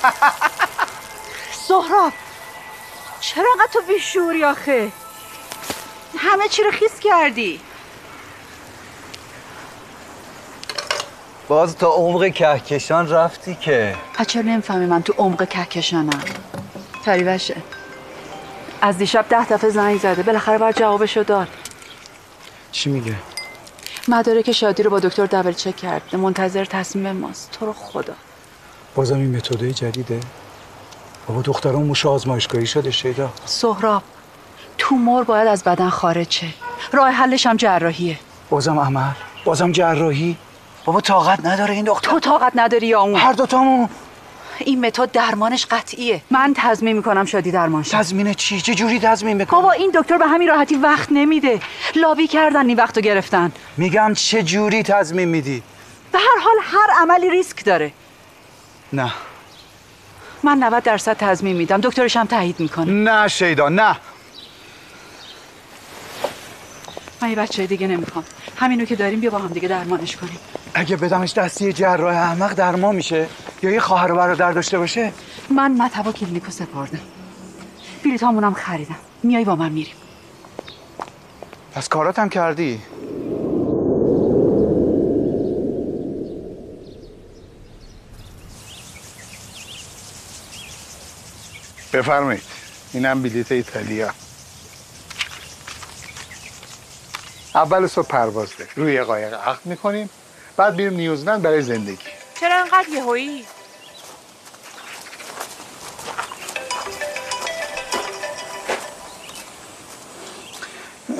سهراب چرا انقدر تو بیشوری آخه؟ همه چی رو خیس کردی. باز تا عمق کهکشان رفتی که. پس چرا نمی‌فهمی من تو عمق کهکشانم؟ فریبشه از دیشب ده دفعه زنگ زده. بالاخره باید جوابشو داد. چی میگه؟ مدارک شادی رو با دکتر دبل چک کرد. منتظر تصمیم ماست. تو رو خدا. بازم این متدای جدیده. بابا دختران موش آزمایشگاهی شده شیدا. سهراب تومور باید از بدن خارج شه. راه حلش هم جراحیه. بازم عمل بازم جراحی. بابا طاقت نداره این دختر. تو طاقت نداری یا اون؟ هر دوتامون. این متد درمانش قطعیه. من تضمین می‌کنم شادی درمان شه تضمین چی؟ چه جوری تضمین می‌کنی؟ بابا این دکتر به همین راحتی وقت نمیده. لابی کردن این وقتو گرفتن. میگم چه جوری تضمین میدی؟ به هر حال هر عملی ریسک داره. نه. من 90 درصد تضمین میدم. دکترش هم تایید می‌کنه. نه شیدا نه. من یه بچه دیگه نمی‌خوام. همینو که داریم بیا با هم دیگه درمانش کنیم. اگه بدمش دستی جراح احمق درمان میشه. یا یه خواهر و برادر داشته باشه؟ من مطبا کلینیکو سپردم. بلیط هم خریدم. میای با من میریم. پس کاراتم کردی؟ بفرمایید. اینم بلیت ایتالیا. اول صبح پروازه روی قایق عقد می‌کنیم. بعد میریم نیوزلند برای زندگی. چرا انقدر یهویی؟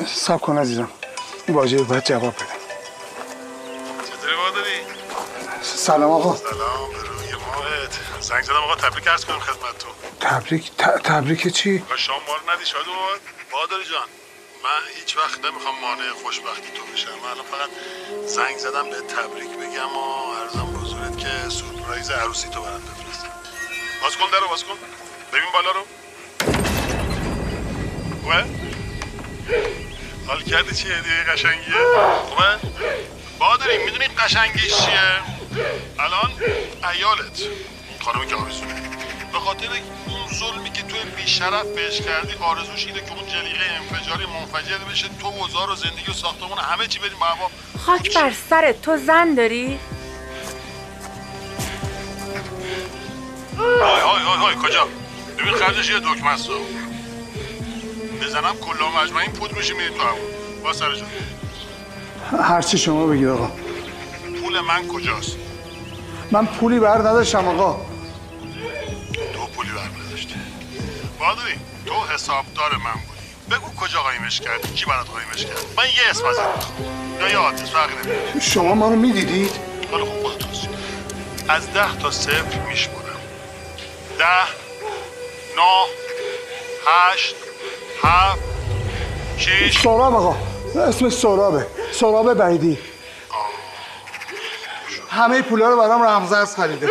سب کن عزیزم. این رو باید جواب بده چطوری بادری؟ سلام آقا. سلام به روی ماهت. زنگ زدم آقا تبریک عرض کنم خدمتتون تبریک ت- تبریک چی؟ و شام مال ندی شاید بابات بادری جان من هیچ وقت نمی‌خوام مانع خوشبختی تو بشم من الان فقط زنگ زدم به تبریک بگم و عرضم حضورت که سورپرایز عروسی تو برات بفرستم باز کن درو باز کن ببین بالا رو خوبه؟ حال کردی چیه هدیه قشنگیه؟ خوبه؟ بادری می‌دونی قشنگیش چیه؟ الان ایالت خانمی که به خاطر اون ظلمی که توی بیشرف بهش کردی آرزوش اینه که اون جلیقه انفجاری منفجر بشه. تو وزار و زندگی و ساختمون همه چی بریم با هوا. خاک بر سرت. تو زن داری؟ های های های های کجا؟ ببین خرجش یه دکمه است. بزنم کلا مجمع این پود میشه میری تو هوا. با سر جان هرچی شما بگید آقا. پول من کجاست؟ من پولی بر نداشتم آقا. تو برمیداشتی بادری تو حسابدار من بودی. بگو کجا قایمش کردی؟ کی برات قایمش کرد؟ من یه اسم ازت می‌خوام. یا یه آدرس فرقی نمی‌کنه. شما ما رو می‌دیدید؟ حالا خوب خودت. از ده تا صفر میشمرم ده نه هشت هفت شیش سراب آقا اسم سرابه سراب بعیدی. همه پولا رو برام رمزرز خریده.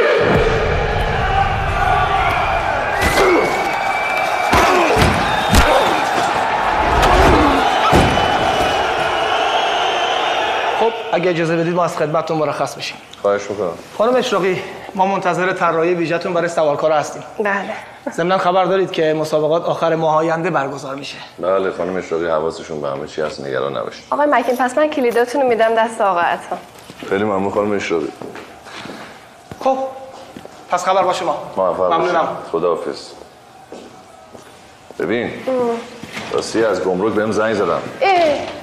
اگه اجازه بدید ما از خدمتتون مرخص بشیم. خواهش می‌کنم. خانم اشراقی ما منتظر طراحی ویژه‌تون برای سوارکار هستیم. بله. ضمن خبر دارید که مسابقات آخر ماه آینده برگزار میشه. بله خانم اشراقی حواسشون به همه چی هست نگران نباشید. آقای مکین پس من کلیداتون رو میدم دست آقا عطا خیلی ممنون خانم اشراقی. خب پس خبر با شما. ممنونم. خداحافظ. ببین راستی از گمرک بهم زنگ زدم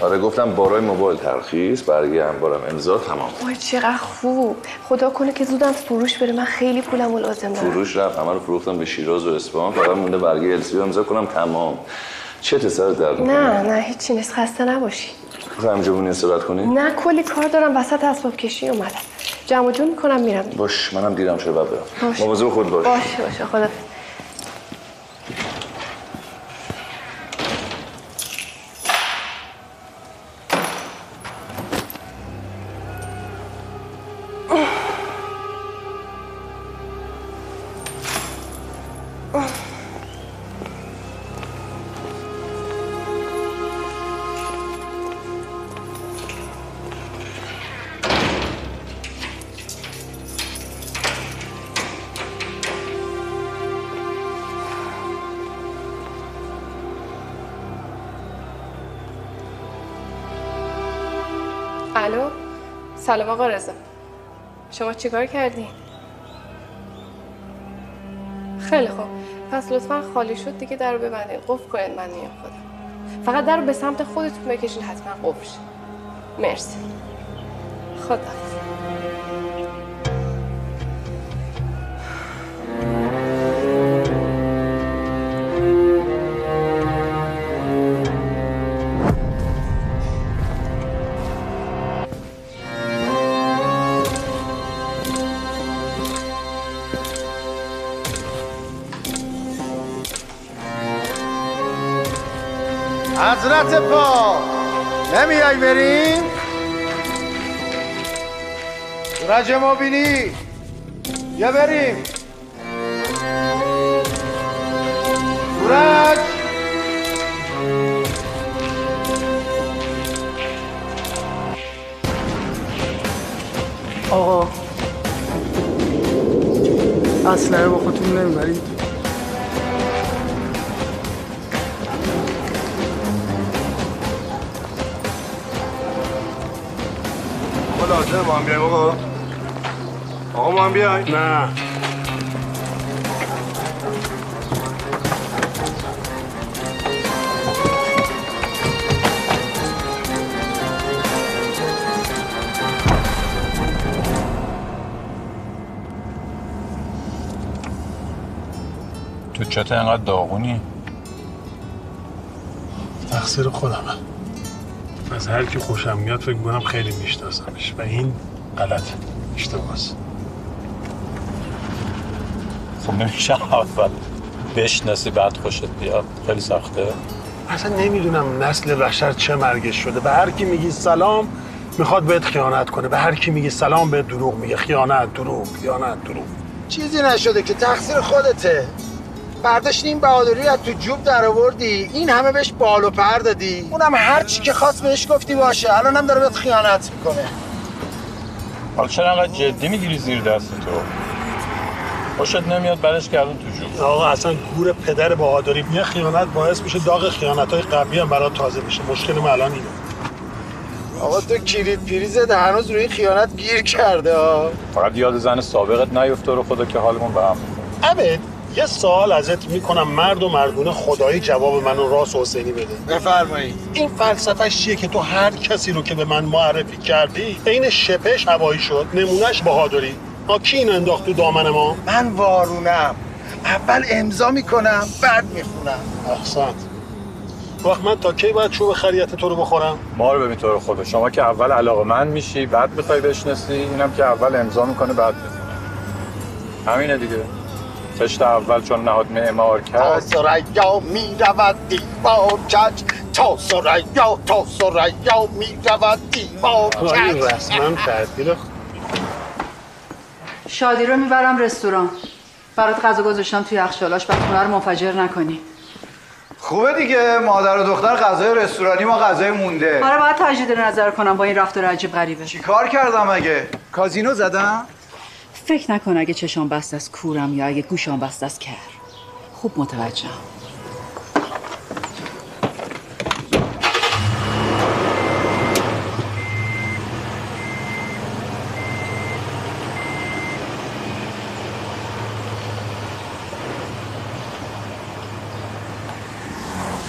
آره گفتم بارای موبایل ترخیص برگه انبارم امضا تمام. وای چقدر خوب. خدا کنه که زودم فروش بره. من خیلی پولم رو لازم دارم. فروش رفت. همه رو فروختم به شیراز و اصفهان. فقط مونده برگه السی امضا کنم. تمام. چه سر درد نه نه هیچی نیست. خسته نباشی. می‌خوای همینجا بمونی استراحت کنی؟ نه کلی کار دارم. وسط اسباب کشی اومدم. جمع و جور می‌کنم میرم. باش منم دیرم شده بعد برم. باشه. مواظب خود باش. باشه باشه. خدا سلام آقا رضا شما چیکار کردین خیلی خوب. پس لطفا خالی شد دیگه در ببندین قفل کنید من میام خودم. فقط در به سمت خودتون بکشین حتما قفل. مرسی. خدا حضرت پا. نمیای بریم؟ رج ما بینی یا بریم. سورج آقا اصلا با خودتون نمی‌برید ساعته با هم بیایم آقا آقا ما هم بیایم. نه. تو چطه انقدر داغونی؟ تقصیر خودمه. از هر کی خوشم میاد فکر می‌کنم خیلی میشناسمش و این غلط اشتباهست خب نمیشه اول بشناسی بعد خوشت بیاد. خیلی سخته. اصلا نمی‌دونم نسل بشر چه مرگش شده. به هر کی میگی سلام می‌خواد بهت خیانت کنه. به هر کی میگی سلام به دروغ میگه. خیانت دروغ خیانت دروغ. چیزی نشده که تقصیر خودته. برداشتی این بهادری از تو جوب در آوردی. این همه بهش بال و پر دادی. اونم هر چی که خواست بهش گفتی باشه. الان هم داره بهت خیانت می‌کنه. حالا چرا انقدر جدی می‌گیری زیر دست تو؟ خوشت نمیاد برش کردون تو جوب. آقا اصلا گور پدر بهادری. یه خیانت باعث میشه داغ خیانت های قبلی هم برات تازه بشه. مشکل من الان اینه. آقا تو کلید پریزت هنوز روی خیانت گیر کرده ها. فقط یاد زن سابقت نیفته رو خدا که حالمون به هم. عبد. یه سوال ازت می‌کنم. مرد و مردونه خدایی جواب منو راست و حسینی بده. بفرمایید این فلسفهش چیه که تو هر کسی رو که به من معرفی کردی عین شپش هوایی شد نمونهش بهادری. ها کی این انداخت تو دامن ما؟ من وارونم. اول امضا می‌کنم بعد می‌خونم. احسنت وقت من تا کی باید چوب خریت تو رو بخورم؟ ما رو ببین تو رو خدا. شما که اول علاقه من میشی بعد می‌خوای بشناسی اینم که اول امضا می‌کنه بعد می‌خونه. همینه دیگه. خشت اول چون نهاد معمار تا کرد سریا می‌رود دیوار کج تا سریا تا سریا می‌رود دیوار این کج رسما تعطیل شادی رو می‌برم رستوران. برات غذا گذاشتم توی یخچالاش بعد خونه رو منفجر نکنی. خوبه دیگه مادر و دختر غذای رستورانی ما غذای مونده. آره باید تجدید نظر کنم با این رفتار عجیب غریبه. چی کار کردم اگه؟ کازینو زدم؟ فکر نکن اگه چشام بست از کورم یا اگه گوشام بست از کر. خوب متوجهم.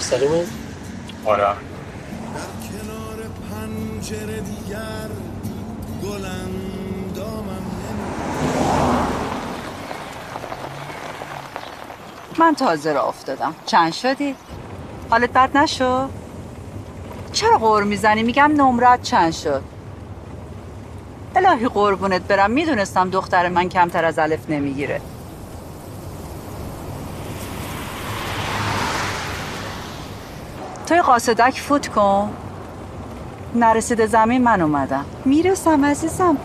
سلیمه آره من تازه را افتادم. چند شدی؟ حالت بد نشد؟ چرا غور می‌زنی؟ میگم نمرت چند شد. الهی قربونت برم. می‌دونستم دختر من کمتر از الف نمی‌گیره. توی قاصدک فوت کن. نرسیده زمین من اومدم. می‌رسم عزیزم.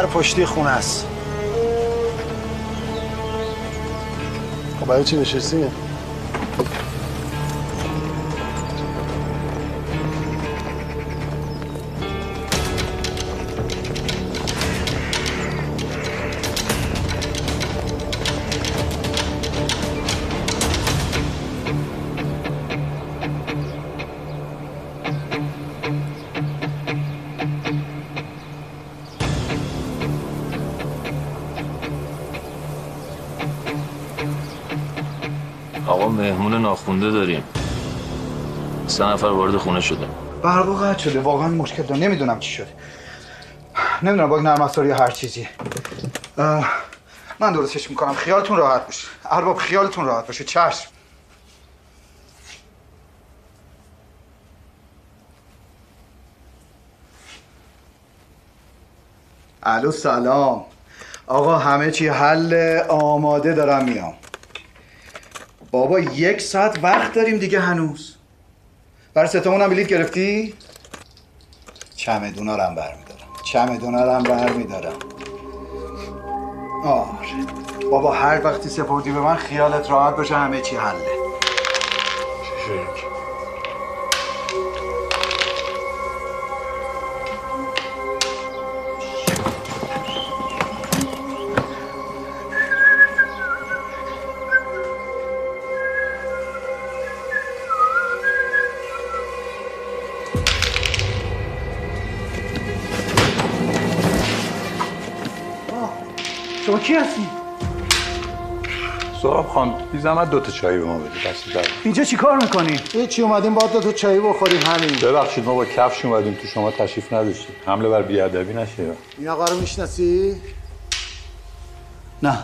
در پشتی خونه است خب برای چی نشستی؟ ناخونده داریم. سه نفر وارد خونه شده. برقا قطع شده. واقعا مشکل دارم نمی‌دونم چی شده. نمی‌دونم با نرم یا هر چیزی. من درستش می‌کنم. خیالتون راحت باشه. ارباب خیالتون راحت باشه. چشم. الو سلام. آقا همه چی حل آماده دارم میام. بابا یک ساعت وقت داریم دیگه هنوز. برای ستامون هم بلیت گرفتی؟ چمدونا رو هم برمیدارم. چمدونا رو هم برمیدارم. آره. بابا هر وقتی سپردی به من خیالت راحت باشه همه چی حله. شما سراب خان بی زحمت دو تا چای به ما بده دست در. اینجا چی کار می‌کنی؟ هیچی اومدیم با دو تا چایی بخوریم همین. ببخشید ما با کفش اومدیم تو شما تشریف نداشتیم. حمله بر بیادبی نشه. این آقا رو می‌شناسی؟ نه.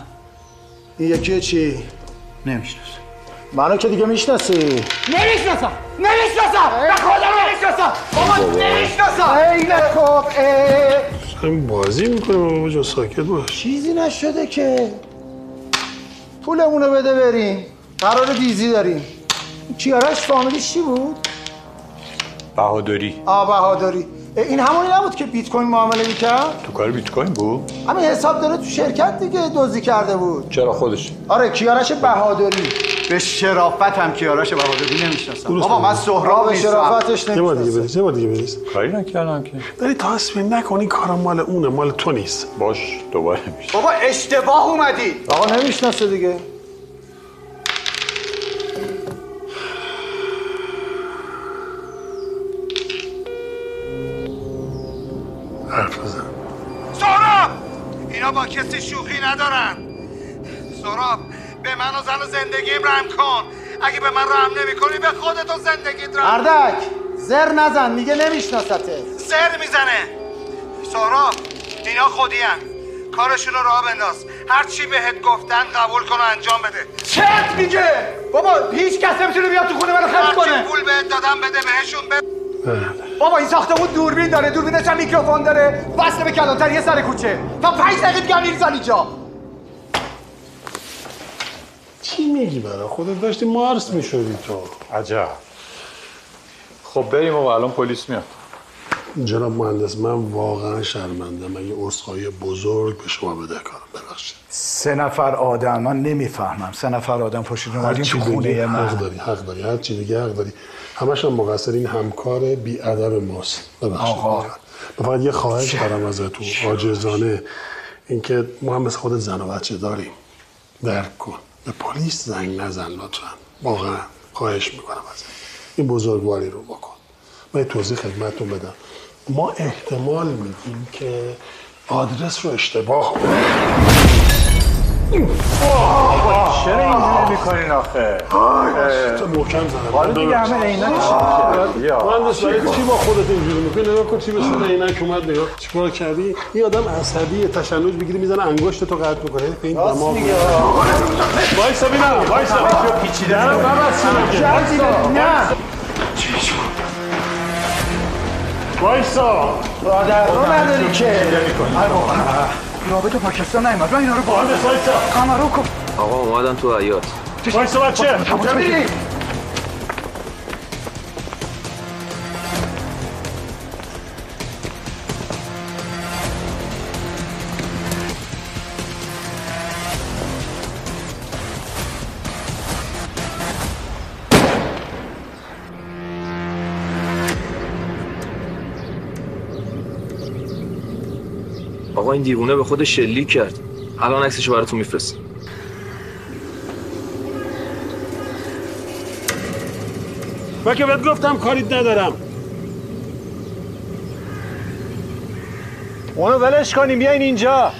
این یکی چی؟ نمی‌شناسم. منو که دیگه می‌شناسی؟ نمی‌شناسم! نمی‌شناسم! به خدا نمی‌شناسم! بابا نمی‌شناسم! ای نکن اه. همین بازی می‌کنیم بابا جا ساکت باش. چیزی نشده که. پولمونو بده بریم. قرار دیزی داریم. کیارش فامیلیش چی بود؟ بهادری. آ بهاداری اه، این همونی نبود که بیت کوین معامله می‌کرد؟ تو کار بیت کوین بود؟ همین حساب داره تو شرکت دیگه دزدی کرده بود. چرا خودش؟ آره کیارش بهادری. به شرافت هم کیاراش بهادری نمی‌شناسم. بابا من. سهراب به شرافتش یه بار دیگه بریز یه بار دیگه بریز کاری نکردم که. داری تصمیم نکن این کارم مال اونه مال تو نیست. باش دوباره میشه بابا اشتباه اومدی. آقا نمی‌شناسه دیگه. اینا با کسی شوخی ندارن. سهراب به من و زن و زندگیم رحم کن. اگه به من رحم نمی کنی به خودتو زندگیت رحم اردک زر نزن میگه نمیشناسته. زر می‌زنه. سهراب اینا خودیان کارشون رو راه بنداز. هر چی بهت گفتن قبول کن و انجام بده. چت میگه! بابا هیچ کس نمی‌تونه بیاد تو خونه منو خرج کنه. پول بهت دادم بده بهشون بده. بابا این ساختمون دوربین داره دوربینش هم میکروفون داره. وصل به کلانتر یه سر کوچه. تا پنج دقیقه دیگه میرزن اینجا. چی میگی برای خودت داشتی مارس می‌شدی تو. عجب. خب بریم و الان پلیس میاد. جناب مهندس من واقعا شرمنده من یه عذرخواهی بزرگ به شما بده کارم ببخشید. سه نفر آدم من نمی‌فهمم. سه نفر آدم پشت اومدیم تو خونه حق من. داری حق داری. هر چی دیگه حق داری. همش هم مقصر این همکار بی ادب ماست. ببخشید. آقا. من فقط یه خواهش دارم ازتون عاجزانه. اینکه ما هم مثل خودت زن و بچه داریم. درک کن. به پلیس زنگ نزن لطفا. واقعا خواهش می‌کنم ازت. این بزرگواری رو بکن. من توضیح خدمتتون بدم. ما احتمال میدیم که آدرس رو اشتباه چرا اینجوری می‌کنین آخه؟ تو محکم زنم حالا دیگه همه عینک. مهندس برای چی با خودت اینجوری می‌کنی؟ نگاه کن چی به صورت عینک اومد نگاه. چیکار کردی؟ این آدم عصبی تشنج بگیری می‌زنه انگشت تو قطع می‌کنه. به این دماغ وایسا ببینم. وایسا. پیچیده درم ببس وایسا. وایسا. رو نداری که. رابط پاکستان نیومد من اینا رو با مهندس وایسا کامرو کن آقا اومدن تو حیات وایسا بچه. آقا این دیوونه به خود شلیک کرد. الان عکسشو براتون میفرستم. من که بهت گفتم کاریت ندارم. اونو ولش کنیم بیاین اینجا.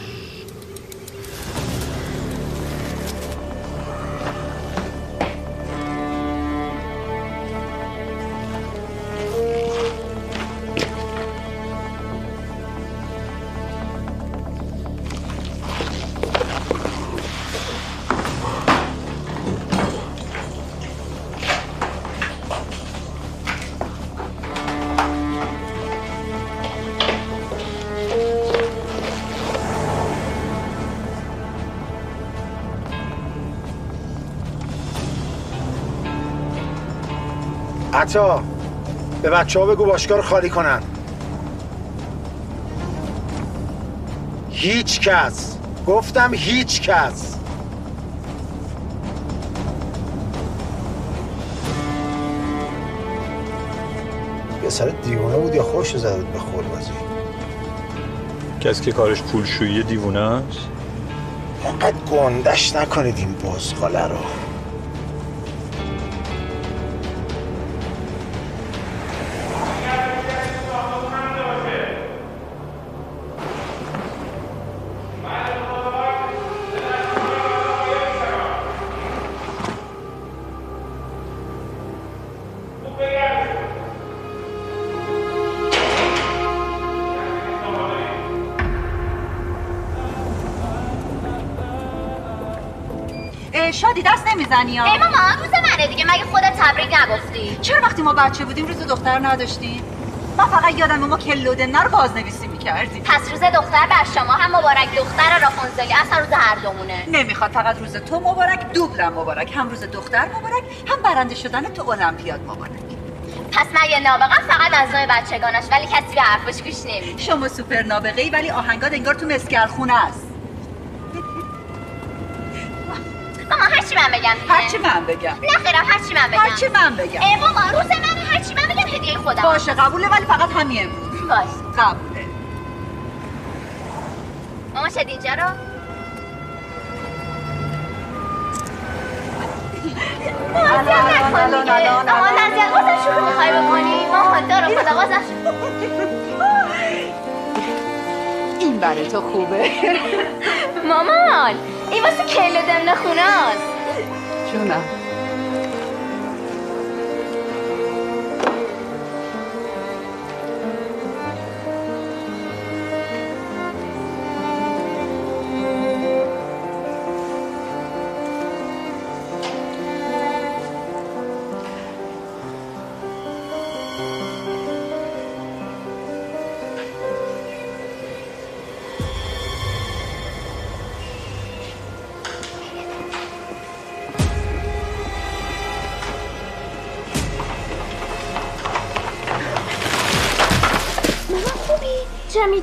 عطا به بچه ها بگو باشگاه رو خالی کنن. هیچ کس گفتم هیچ کس. یه سر دیوانه بود یا خوش زده بخور به خور بازی کسی که کارش پولشویی دیوانه است؟ اینقدر گندش نکنید این بازخاله رو. نمی‌زنی ای ماما روز منه دیگه. مگه خودت تبریک نگفتی؟ چرا وقتی ما بچه بودیم روز دختر نداشتیم من فقط یادم ما کلودنه رو بازنویسی می‌کردیم. پس روز دختر بر شما هم مبارک دختر رافونزلی. اصلا روز هر دومونه. نمی‌خواد فقط روز تو مبارک دوبلم مبارک. هم روز دختر مبارک هم برنده شدن تو المپیاد مبارک. پس من یه نابغم فقط از نوع بچگانش ولی کسی به حرفش گوش نمیده. شما سوپر نابغه ای ولی آهنگات انگار تو مسکر خونه است. هرچی من بگم هرچی من بگم. نه خیرم هرچی من بگم. هرچی من بگم. ای ماما روز من هرچی من بگم هدیه خودم. باشه قبوله ولی فقط همین امروز. باش. قبوله. ماما شد اینجا رو؟ شروع می‌خوای بکنی؟ ماما دارو خدا بازم این برای تو خوبه. مامان. این واسه کلو دمنه خونه هست جونم.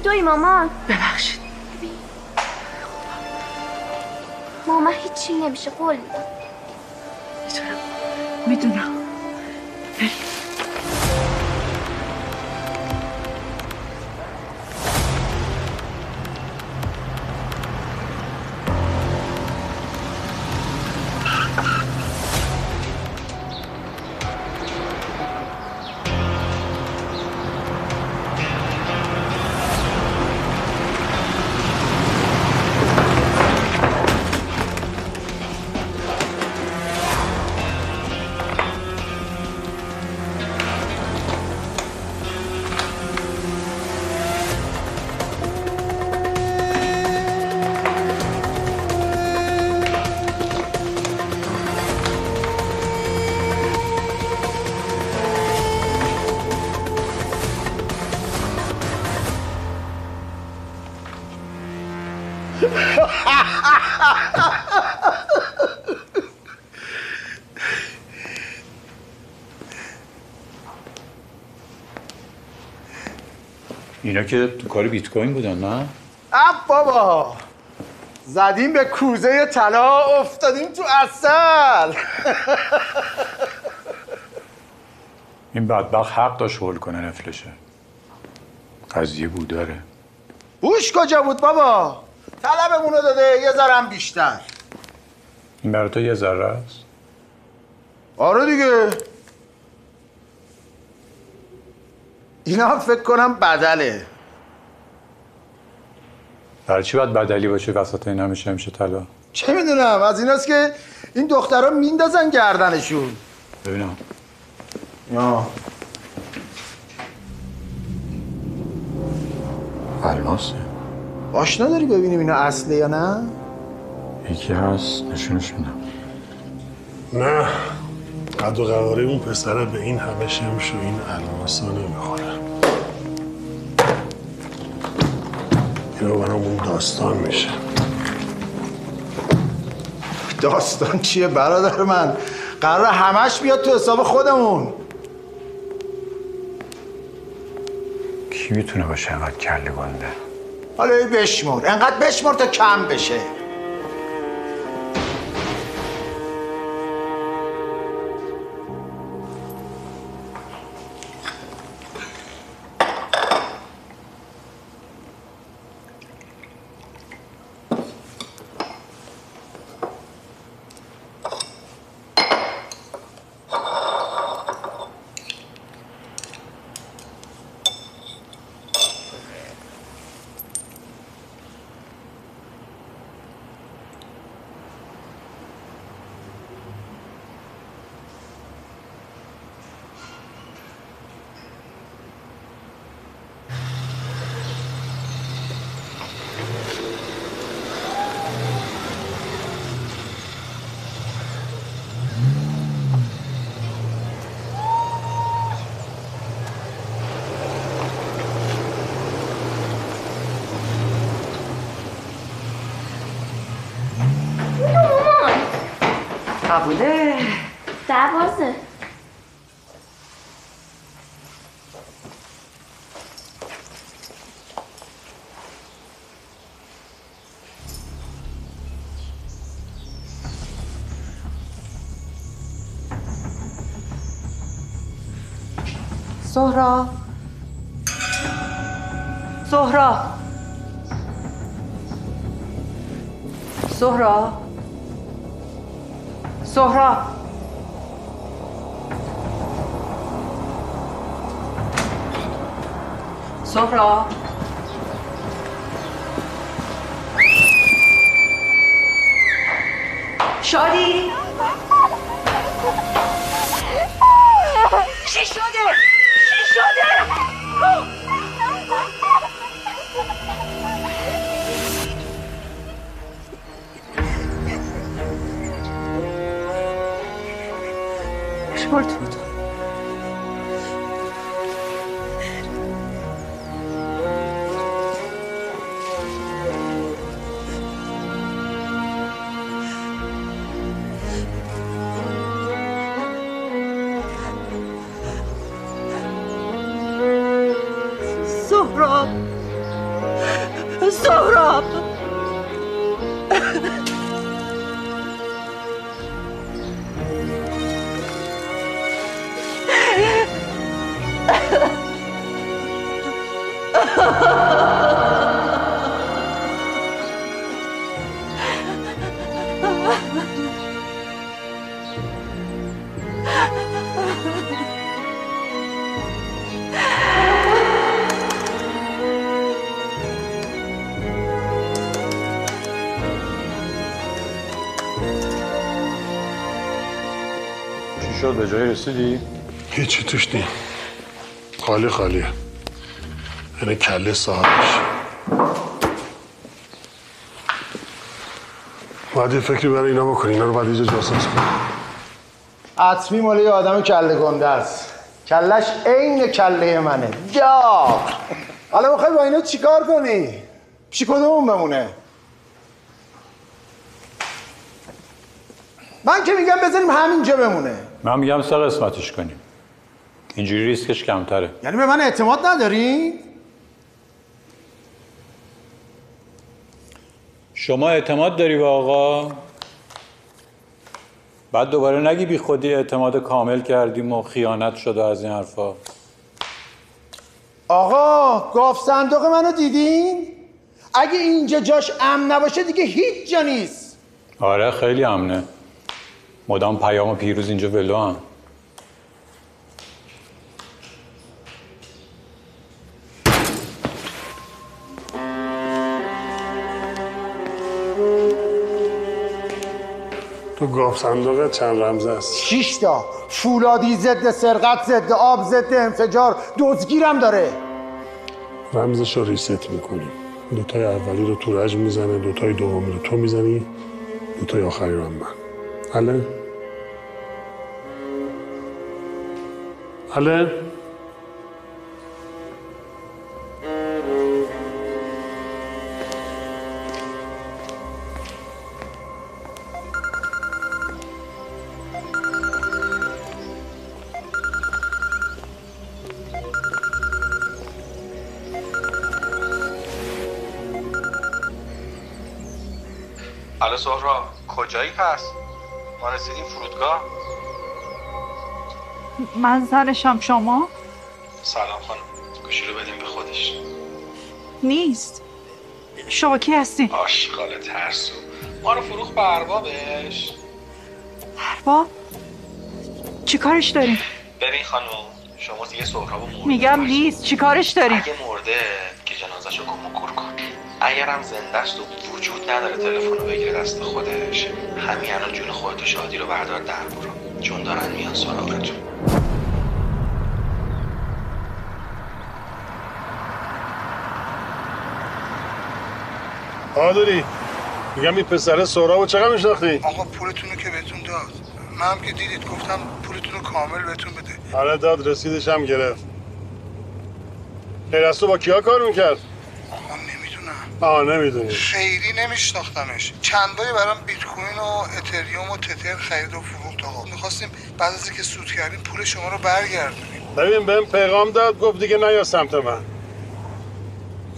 میدوی مامان؟ ببخشید. ماما هیچی نمیشه قول میدم. می‌دونم. اینا که تو کار بیت کوین بودن نه؟ اب بابا! زدیم به کوزه طلا افتادیم تو اصل این بدبخت حق داشت هول کنه نفلشه. قضیه بود داره بوش کجا بود بابا؟ طلبمونو داده یه ذرم بیشتر. این برای تو یه ذره است؟ آره دیگه. اینا فکر کنم بدله. برای چی باید بدلی باشه وسط این همه شمشه طلا؟ چه می‌دونم از ایناست که این دخترها میندازن گردنشون. ببینم. یا الماسه آشنا داری ببینیم اینا اصله یا نه؟ یکی هست نشونش میدم. نه. قد و قواره اون پسره به این همه شمش و این الماسا نمی‌خوره اینا برامون داستان میشه. داستان چیه برادر من؟ قرار همش بیاد تو حساب خودمون. کی می‌تونه باشه اینقدر کله گنده؟ حالا بشمر انقدر بشمر تا کم بشه. قبوله. در بازه سهرا. سهرا. سهرا سهرا شادی. چی شده؟ سهراب به جای رسیدی؟ هیچی توش نیم خالی خالیه یعنی کله صاحبش باید یه فکری برای اینا بکنی. اینا رو باید یه جا جاساز کنی. عطمی مال یه آدم کله گنده است. کلش عین کله منه. داغ حالا می‌خوای با اینا چیکار کنی؟ پیش کدومون بمونه؟ من که میگم بذاریم همینجا بمونه. من میگم سه قسمتش کنیم. اینجوری ریسکش کمتره. یعنی به من اعتماد نداری؟ شما اعتماد داری به آقا؟ بعد دوباره نگی بی خودی اعتماد کامل کردیم و خیانت شده از این حرفا. آقا گاف صندوق منو دیدین؟ اگه اینجا جاش امن نباشه دیگه هیچ جا نیست. آره خیلی امنه. مدام پیام و پیروز اینجا ولو هم. تو گاف صندوق چند رمزه است؟ شش تا. فولادی ضد سرقت ضد آب ضد انفجار. دزگیرم داره. رمزش رو ریست می‌کنیم دوتای اولی رو تو رجم می‌زنه دوتای دومی رو تو می‌زنی دوتای آخری رو هم من. alle, alle, حالا سهراب کجایی پس؟ رسیدیم فرودگاه؟ من زنشم شما. سلام خانم. گوشی رو بدیم به خودش. نیست. شما کی هستین؟ آشغال ترسو ما رو فروخ به اربابش. با چی کارش داریم ببین خانم شما دیگه سهراب مرده میگم نیست. چی کارش داریم اگه مرده که جنازش رو گم کن اگرم زنده است و وجود نداره تلفن رو بگیره دست خودش. همین الان جون خودت و شادی رو بردار در برو. چون دارن میان سراغتون. آدری میگم این پسر سهرابو چقدر میشناختی؟ آقا پولتون رو که بهتون داد. من هم که دیدید گفتم پولتون رو کامل بهتون بده. آره داد رسیدش هم گرفت. غیر از تو با کیا کار می‌کرد؟ آه نمی‌دونی. خیلی نمیشناختمش. چند باری برام بیت کوین و اتریوم و تتر خرید و فروخت آقا. می‌خواستیم بعد از اینکه سود کردیم پول شما رو برگردونیم. ببین بهم پیغام داد گفت دیگه نیا سمت من.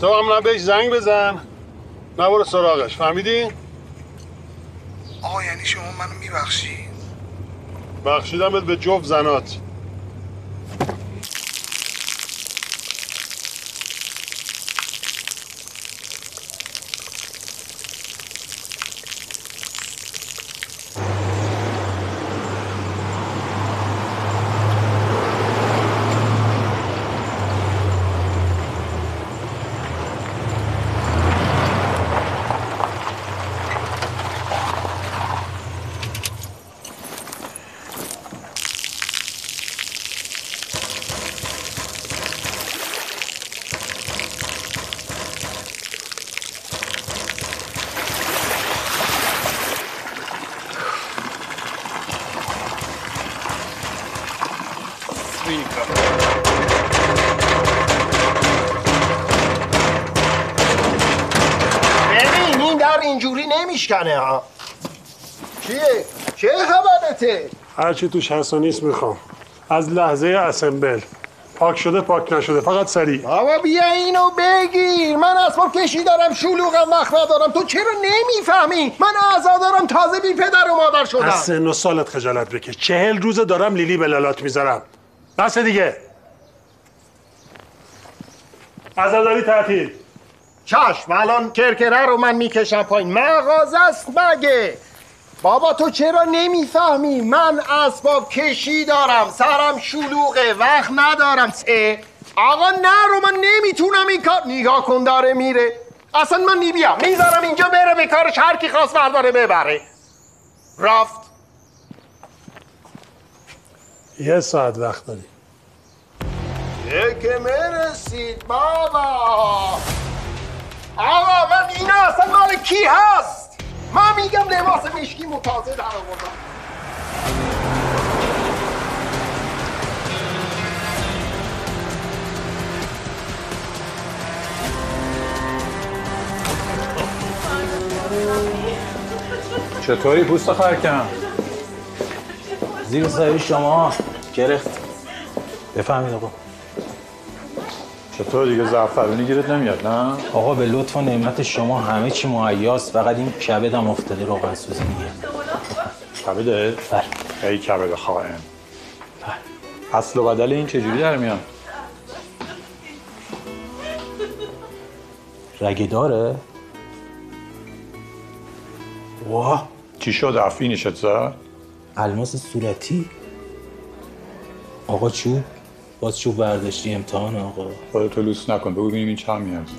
تو هم نه بهش زنگ بزن. نه برو سراغش. فهمیدی؟ آقا یعنی شما منو میبخشی؟ بخشیدمت به جفت زنات. اینجوری نمیشکنه ها چیه؟ چه خبرته؟ هرچی توش هست و نیست می‌خوام. از لحظه اسمبل. پاک شده پاک نشده فقط سریع. بابا بیا اینو بگیر. من اسباب کشی دارم شلوغم وقت ندارم تو چرا نمی‌فهمی؟ من اعضا دارم تازه بی پدر و مادر از شدم سن و سالت خجالت بکش. چهل روزه دارم لیلی به لالات می‌ذارم. بس دیگه. عزاداری تعطیل. چشم الان کرکره رو من می‌کشم پایین. مغازه است مگه؟ بابا تو چرا نمی‌فهمی؟ من اسباب کشی دارم. سرم شلوغه. وقت ندارم. سه. آقا نه رو من نمی‌تونم این کار نگاه کن داره میره. اصلا من نیبیم می‌ذارم اینجا بره به کارش. هر کی خواست برداره ببره. رفت. یه ساعت وقت داری. که مرسید بابا. آقا من اینا اصلا مال کی هست؟ من میگم لباس مشکی متازه در آوردم. چطوری پوست خرکم؟ زیر سایه شما گرفت. بفهمید آقا. چطور دیگه؟ زعفرونی گیرت نمیاد نه؟ آقا به لطف و نعمت شما همه چی مهیاست فقط این کبدم افتاده روغن سوزی دیگه کبده؟ بله. ای کبد خائن. اصل و بدل این چجوری در میان رگه داره؟ واه چی شد؟ افینشت زد الماس صورتی؟ آقا چوب باز چوب برداشتی امتحان آقا. خودتو لوس نکن بگو ببینیم این چند میارزه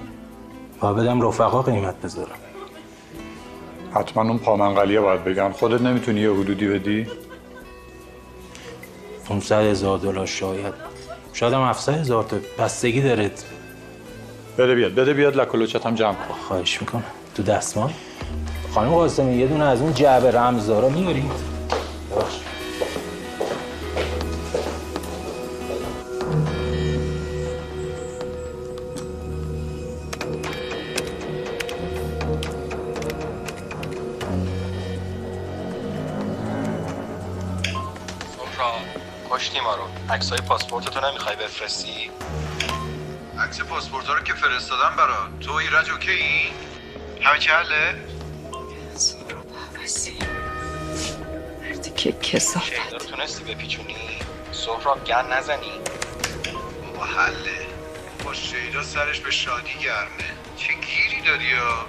با بدم رفقا قیمت بذارم. حتما اون پامنقلیه باید بگن. خودت نمی‌تونی یه حدودی بدی؟ 500 هزار دلار شاید. شاید هم 700 هزار تا. بستگی داره. بده بیاد بده بیاد لکلوچت هم جمع کن. خواهش می‌کنم. تو دستمال؟ خانم قاسمی یه دونه از اون جعبه رمزدارا میاری ببخشید. بفرستی عکس پاسپورت ها رو که فرستادم برات تو ایرج اوکی؟ همه چی حله؟ مردی که کسافت. شیدا رو تونستی بپیچونی؟ سهراب گن نزنی. بابا حله. با شیدا سرش به شادی گرمه. چه گیری دادی یا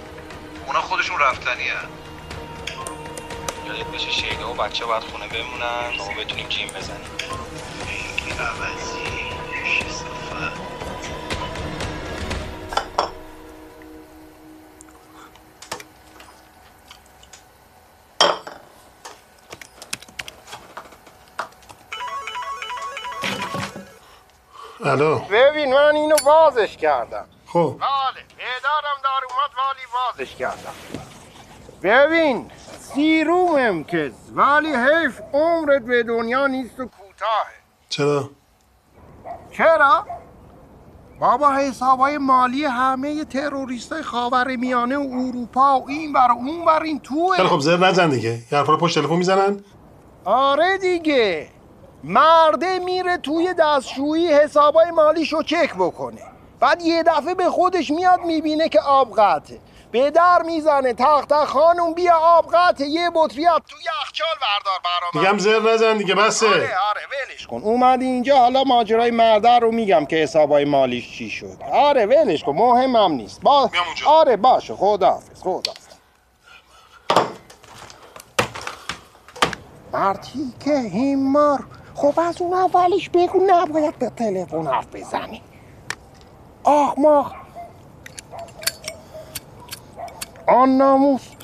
اونا خودشون رفتنی هن. یادت باشه شیدا و بچه باید خونه بمونن تا ما بتونیم جیم بزنیم. عوضی. الو. ببین من اینو بازش کردم. خب. بله پدرم دار اومد ولی بازش کردم. ببین سیرومم کس ولی حیف عمرت به دنیا نیست و کوتاهه. چرا؟ چرا؟ بابا حسابای مالی همه تروریست های خاور میانه و اروپا و این بر اون بر این توه. خیلی خب زر نزن دیگه. یه رو پشت تلفن می‌زنن. آره دیگه. مرده میره توی دستشویی حسابای مالیشو چک بکنه. بعد یه دفعه به خودش میاد می‌بینه که آب قطعه. به در می‌زنه تخت خانم بیا آب قطعه یه بطری از تو یخچال بردار برام میگم زر نزن دیگه بسه. آره آره ولش کن. اومدی اینجا حالا ماجرای مرده رو میگم که حسابای مالیش چی شد. آره ولش کن مهمم نیست. با... آره باشه خداحافظ خداحافظ. مرتی که هیمار خب از اون اولش بگو نباید به تلفن حرف بزنی. آه ماه آن ناموس.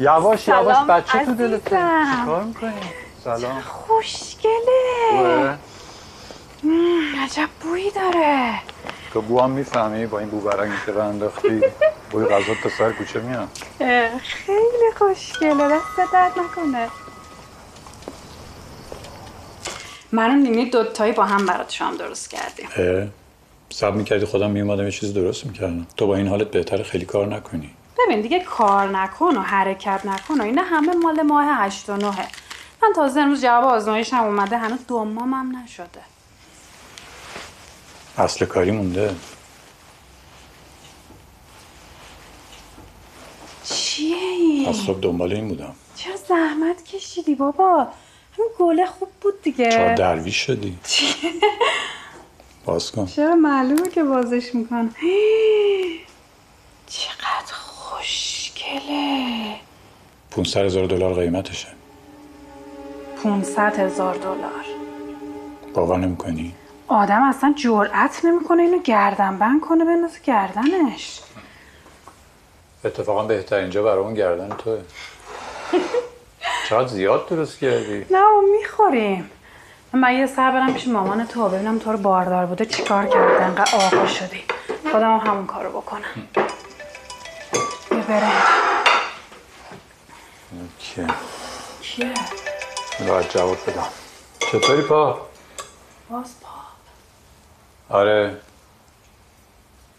یواش یواش بچه تو عزیزم. چیکار می‌کنی؟ سلام. خوشگله. عجب بویی داره. تو بو هم می‌فهمی با این که راه انداختی؟ بوی غذا تا سر کوچه میاد. اه، خیلی خوشگله. دست درد نکنه. من نیمی دوتایی با هم برات شام درست کردیم. سب می‌کردی خودم میومدم یه چیز درست می‌کردم. تو با این حالت بهتر خیلی کار نکنی. ببین دیگه کار نکن و حرکت نکن و اینا همه مال ماه هشت و نهه من تازه امروز جواب آزمایشم اومده هنوز دو ماهم نشده. اصل کاری مونده. چیه؟ این؟ از صبح دنبال این بودم. چرا زحمت کشیدی بابا؟ همین گله خوب بود دیگه. چهار درویش شدی؟ چیه؟ باز کن. چرا معلومه که بازش می‌کنم؟ چقدر خوشگله. 500 هزار دلار قیمتشه. 500 هزار دلار. باور نمی‌کنی؟ آدم اصلا جرأت نمی‌کنه اینو گردن بند کنه بندازه گردنش. اتفاقا بهترین جا برای اون گردن توه. چقدر زیاد درست کردی. نه می‌خوریم. من یه سر برم پیش مامان تو ببینم تو رو باردار بوده چیکار کرده انقدر آقا شدی. خودم هم همون کارو بکنم. یه برنج که کیه؟ باید جواب بدم. چطوری پا؟ باز پا. آره.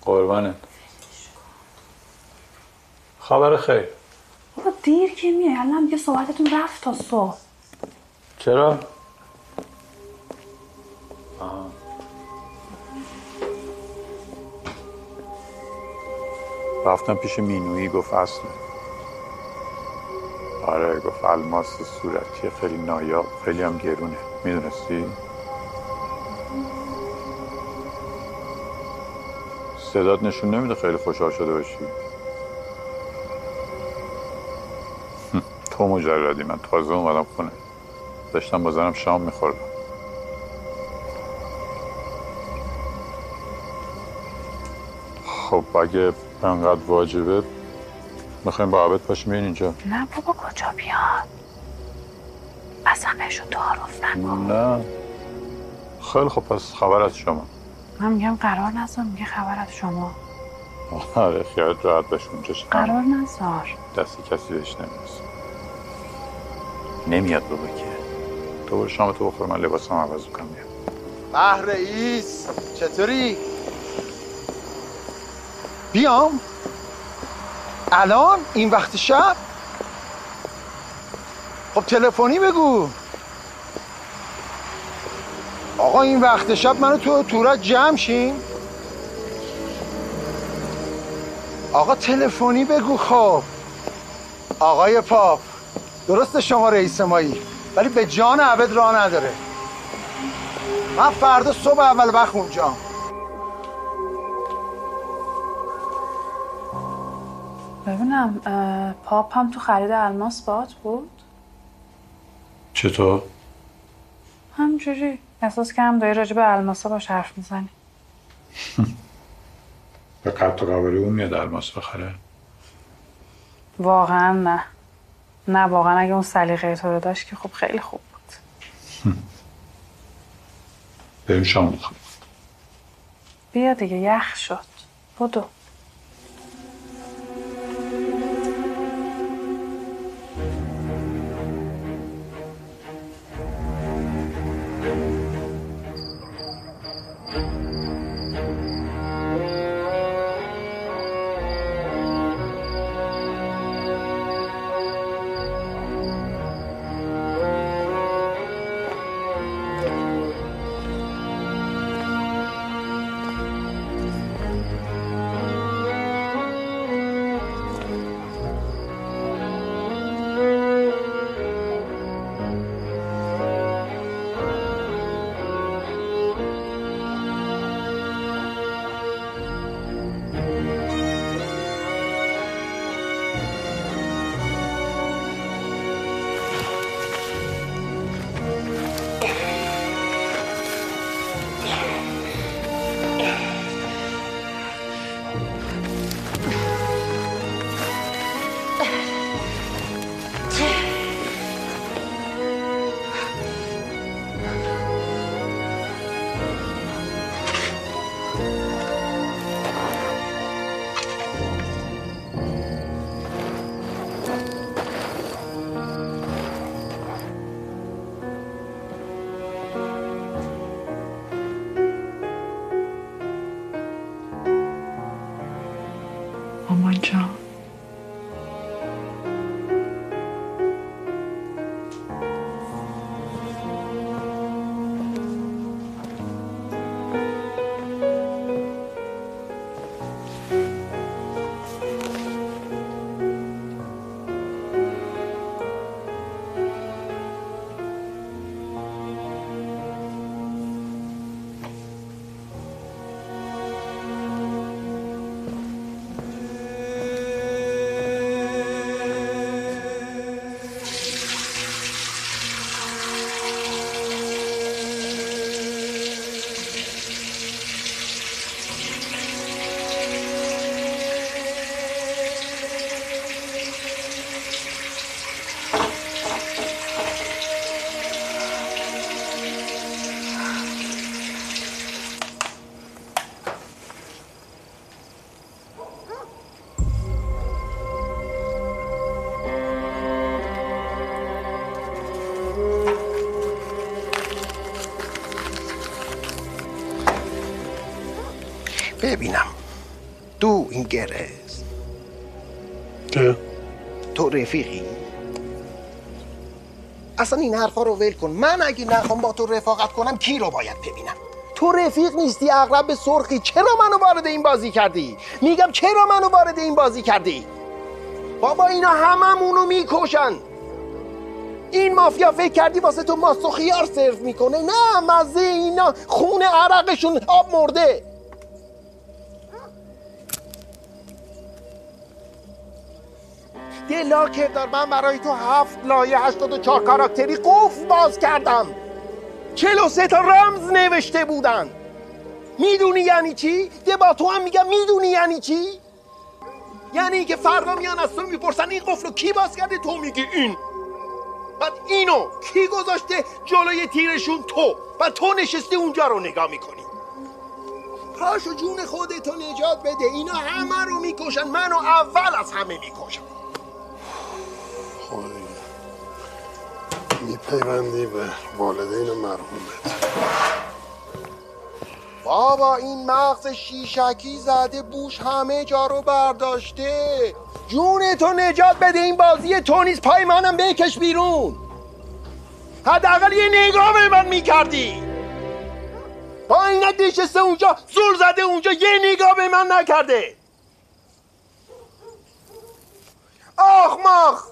قربانت. خبر خیر. بابا دیر که میای. الان دیگه صحبتتون رفت تا صبح. چرا؟ آها. رفتم پیش مینویی گفت اصله آره گفت الماس صورتی خیلی نایاب خیلی هم گرونه. می‌دونستی؟ صدات نشون نمیده خیلی خوشحال شده باشی. تو مجردی من تازه اومدم خونه. داشتم با زنم شام میخوردم. خب اگه انقدر واجبه. می‌خوایم با عبد پاشیم بیاین اینجا. نه بابا کجا بیاد؟ اصلا بهشون تعارف نکن. نه. خیلی خب پس خبر از شما. من میگم قرار نذار میگه خبر از شما. آره خیالت راحت باشه اونجا شما. قرار نذار. دست کسی بهش نمی‌رسه. نمیاد بابا که. تو برو شام تو بخور من لباسم عوض کنم بیام به رئیس چطوری؟ بیام؟ الان؟ این وقت شب؟ خب تلفنی بگو آقا این وقت شب منو تو تورت جمع شیم آقا تلفنی بگو خب آقای پاپ درست شما رئیس مایی ولی به جان عبد راه نداره من فردا صبح اول وقت اونجا ببینم پاپ هم تو خرید الماس بات بود؟ چطور؟ همجوری احساس کردم داری راجع به الماسا باش حرف می‌زنی. به قبط و قواری اون میاد الماس بخره؟ واقعا نه. نه واقعا اگه اون سلیقه تو رو داشت که خب خیلی خوب بود. بریم شام بخوریم بیا دیگه یخ شد. بدو. ببینم. دو این گرز. که تو رفیقی؟ اصلا این حرفا رو ول کن. من اگه نخوام با تو رفاقت کنم کی رو باید ببینم؟ تو رفیق نیستی اغرب سرخی. چرا منو وارد این بازی کردی؟ میگم چرا منو وارد این بازی کردی؟ بابا اینا هممونو می‌کشن. این مافیا فکر کردی واسه تو ماست و خیار سرو می‌کنه؟ نه مزه اینا. خون عرقشون آب مرده. یه لاکر دار من برای تو هفت لایه هشتاد و چهار کاراکتری قفل باز کردم. چلو سه تا رمز نوشته بودن. می‌دونی یعنی چی؟ ده با تو هم میگم می‌دونی یعنی چی؟ یعنی که فردا میان از تو می‌پرسن این قفل رو کی باز کرده؟ تو میگی این. بعد اینو کی گذاشته جلوی تیرشون؟ تو. و تو نشستی اونجا رو نگاه می‌کنی. پاشو جون خودتو نجات بده. اینا همه رو می‌کشن. منو اول از همه می‌کشن. میپیوندی به والدین مرحومت. بابا این مغز شیشکی زده بوش همه جا رو برداشته. جون تو نجات بده این بازی تو نیست. پای منم بکش بیرون. حداقل یه نگاه به من می‌کردی. با اینک نشسته اونجا زور زده اونجا یه نگاه به من نکرده. آخ ماخ.